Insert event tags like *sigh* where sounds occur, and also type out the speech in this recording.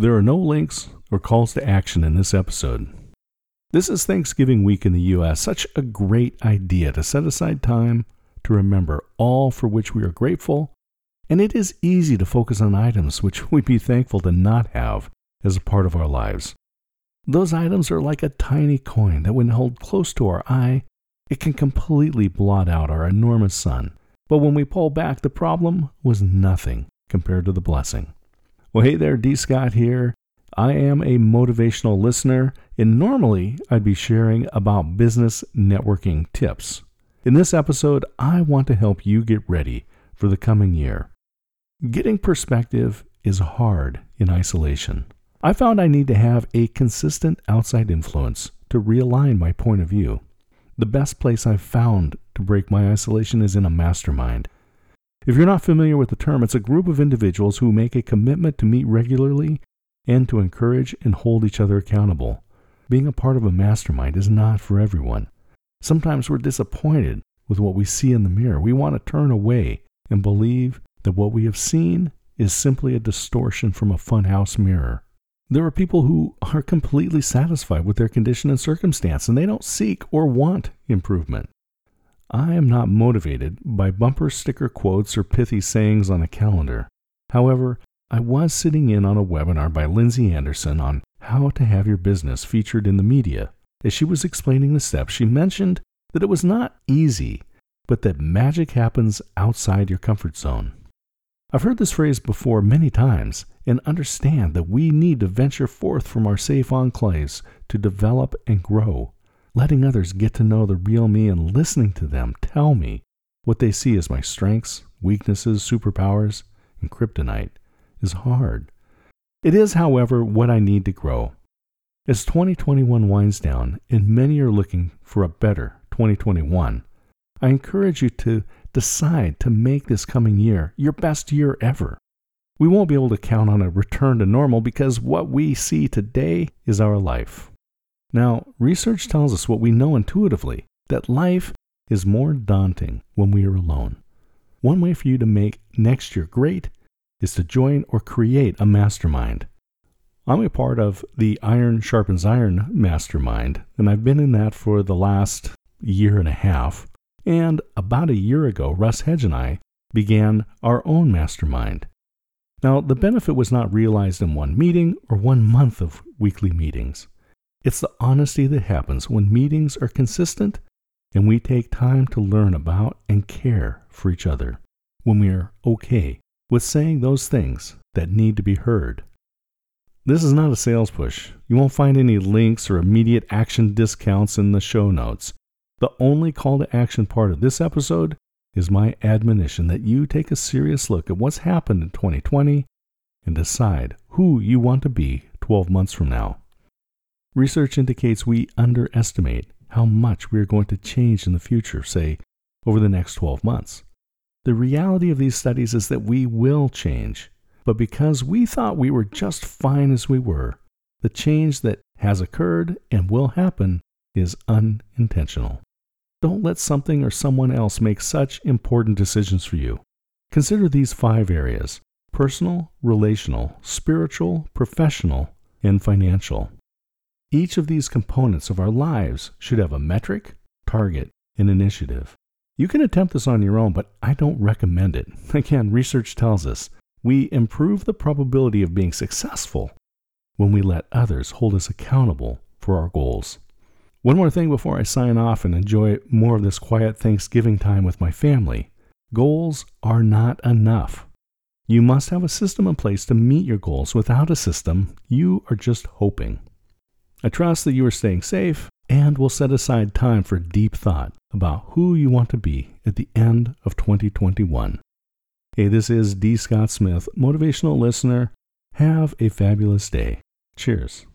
There are no links or calls to action in this episode. This is Thanksgiving week in the U.S. Such a great idea to set aside time to remember all for which we are grateful, and it is easy to focus on items which we'd be thankful to not have as a part of our lives. Those items are like a tiny coin that, when held close to our eye, it can completely blot out our enormous sun. But when we pull back, the problem was nothing compared to the blessing. Well, hey there, D. Scott here. I am a motivational listener, and normally I'd be sharing about business networking tips. In this episode, I want to help you get ready for the coming year. Getting perspective is hard in isolation. I found I need to have a consistent outside influence to realign my point of view. The best place I've found to break my isolation is in a mastermind. If you're not familiar with the term, it's a group of individuals who make a commitment to meet regularly and to encourage and hold each other accountable. Being a part of a mastermind is not for everyone. Sometimes we're disappointed with what we see in the mirror. We want to turn away and believe that what we have seen is simply a distortion from a funhouse mirror. There are people who are completely satisfied with their condition and circumstance, and they don't seek or want improvement. I am not motivated by bumper sticker quotes or pithy sayings on a calendar. However, I was sitting in on a webinar by Lindsay Anderson on how to have your business featured in the media. As she was explaining the steps, she mentioned that it was not easy, but that magic happens outside your comfort zone. I've heard this phrase before many times and understand that we need to venture forth from our safe enclaves to develop and grow. Letting others get to know the real me and listening to them tell me what they see as my strengths, weaknesses, superpowers, and kryptonite is hard. It is, however, what I need to grow. As 2021 winds down and many are looking for a better 2021, I encourage you to decide to make this coming year your best year ever. We won't be able to count on a return to normal because what we see today is our life. Now, research tells us what we know intuitively that life is more daunting when we are alone. One way for you to make next year great is to join or create a mastermind. I'm a part of the Iron Sharpens Iron mastermind, and I've been in that for the last year and a half. And about a year ago, Russ Hedge and I began our own mastermind. Now, the benefit was not realized in one meeting or one month of weekly meetings. It's the honesty that happens when meetings are consistent and we take time to learn about and care for each other, when we are okay with saying those things that need to be heard. This is not a sales push. You won't find any links or immediate action discounts in the show notes. The only call to action part of this episode is my admonition that you take a serious look at what's happened in 2020 and decide who you want to be 12 months from now. Research indicates we underestimate how much we are going to change in the future, say, over the next 12 months. The reality of these studies is that we will change, but because we thought we were just fine as we were, the change that has occurred and will happen is unintentional. Don't let something or someone else make such important decisions for you. Consider these five areas personal, relational, spiritual, professional, and financial. Each of these components of our lives should have a metric, target, and initiative. You can attempt this on your own, but I don't recommend it. *laughs* Again, research tells us we improve the probability of being successful when we let others hold us accountable for our goals. One more thing before I sign off and enjoy more of this quiet Thanksgiving time with my family. Goals are not enough. You must have a system in place to meet your goals. Without a system, you are just hoping. I trust that you are staying safe and will set aside time for deep thought about who you want to be at the end of 2021. Hey, this is D. Scott Smith, motivational listener. Have a fabulous day. Cheers.